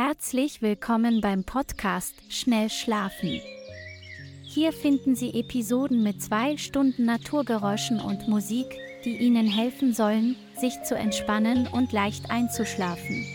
Herzlich willkommen beim Podcast Schnell Schlafen. Hier finden Sie Episoden mit zwei Stunden Naturgeräuschen und Musik, die Ihnen helfen sollen, sich zu entspannen und leicht einzuschlafen.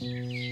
Música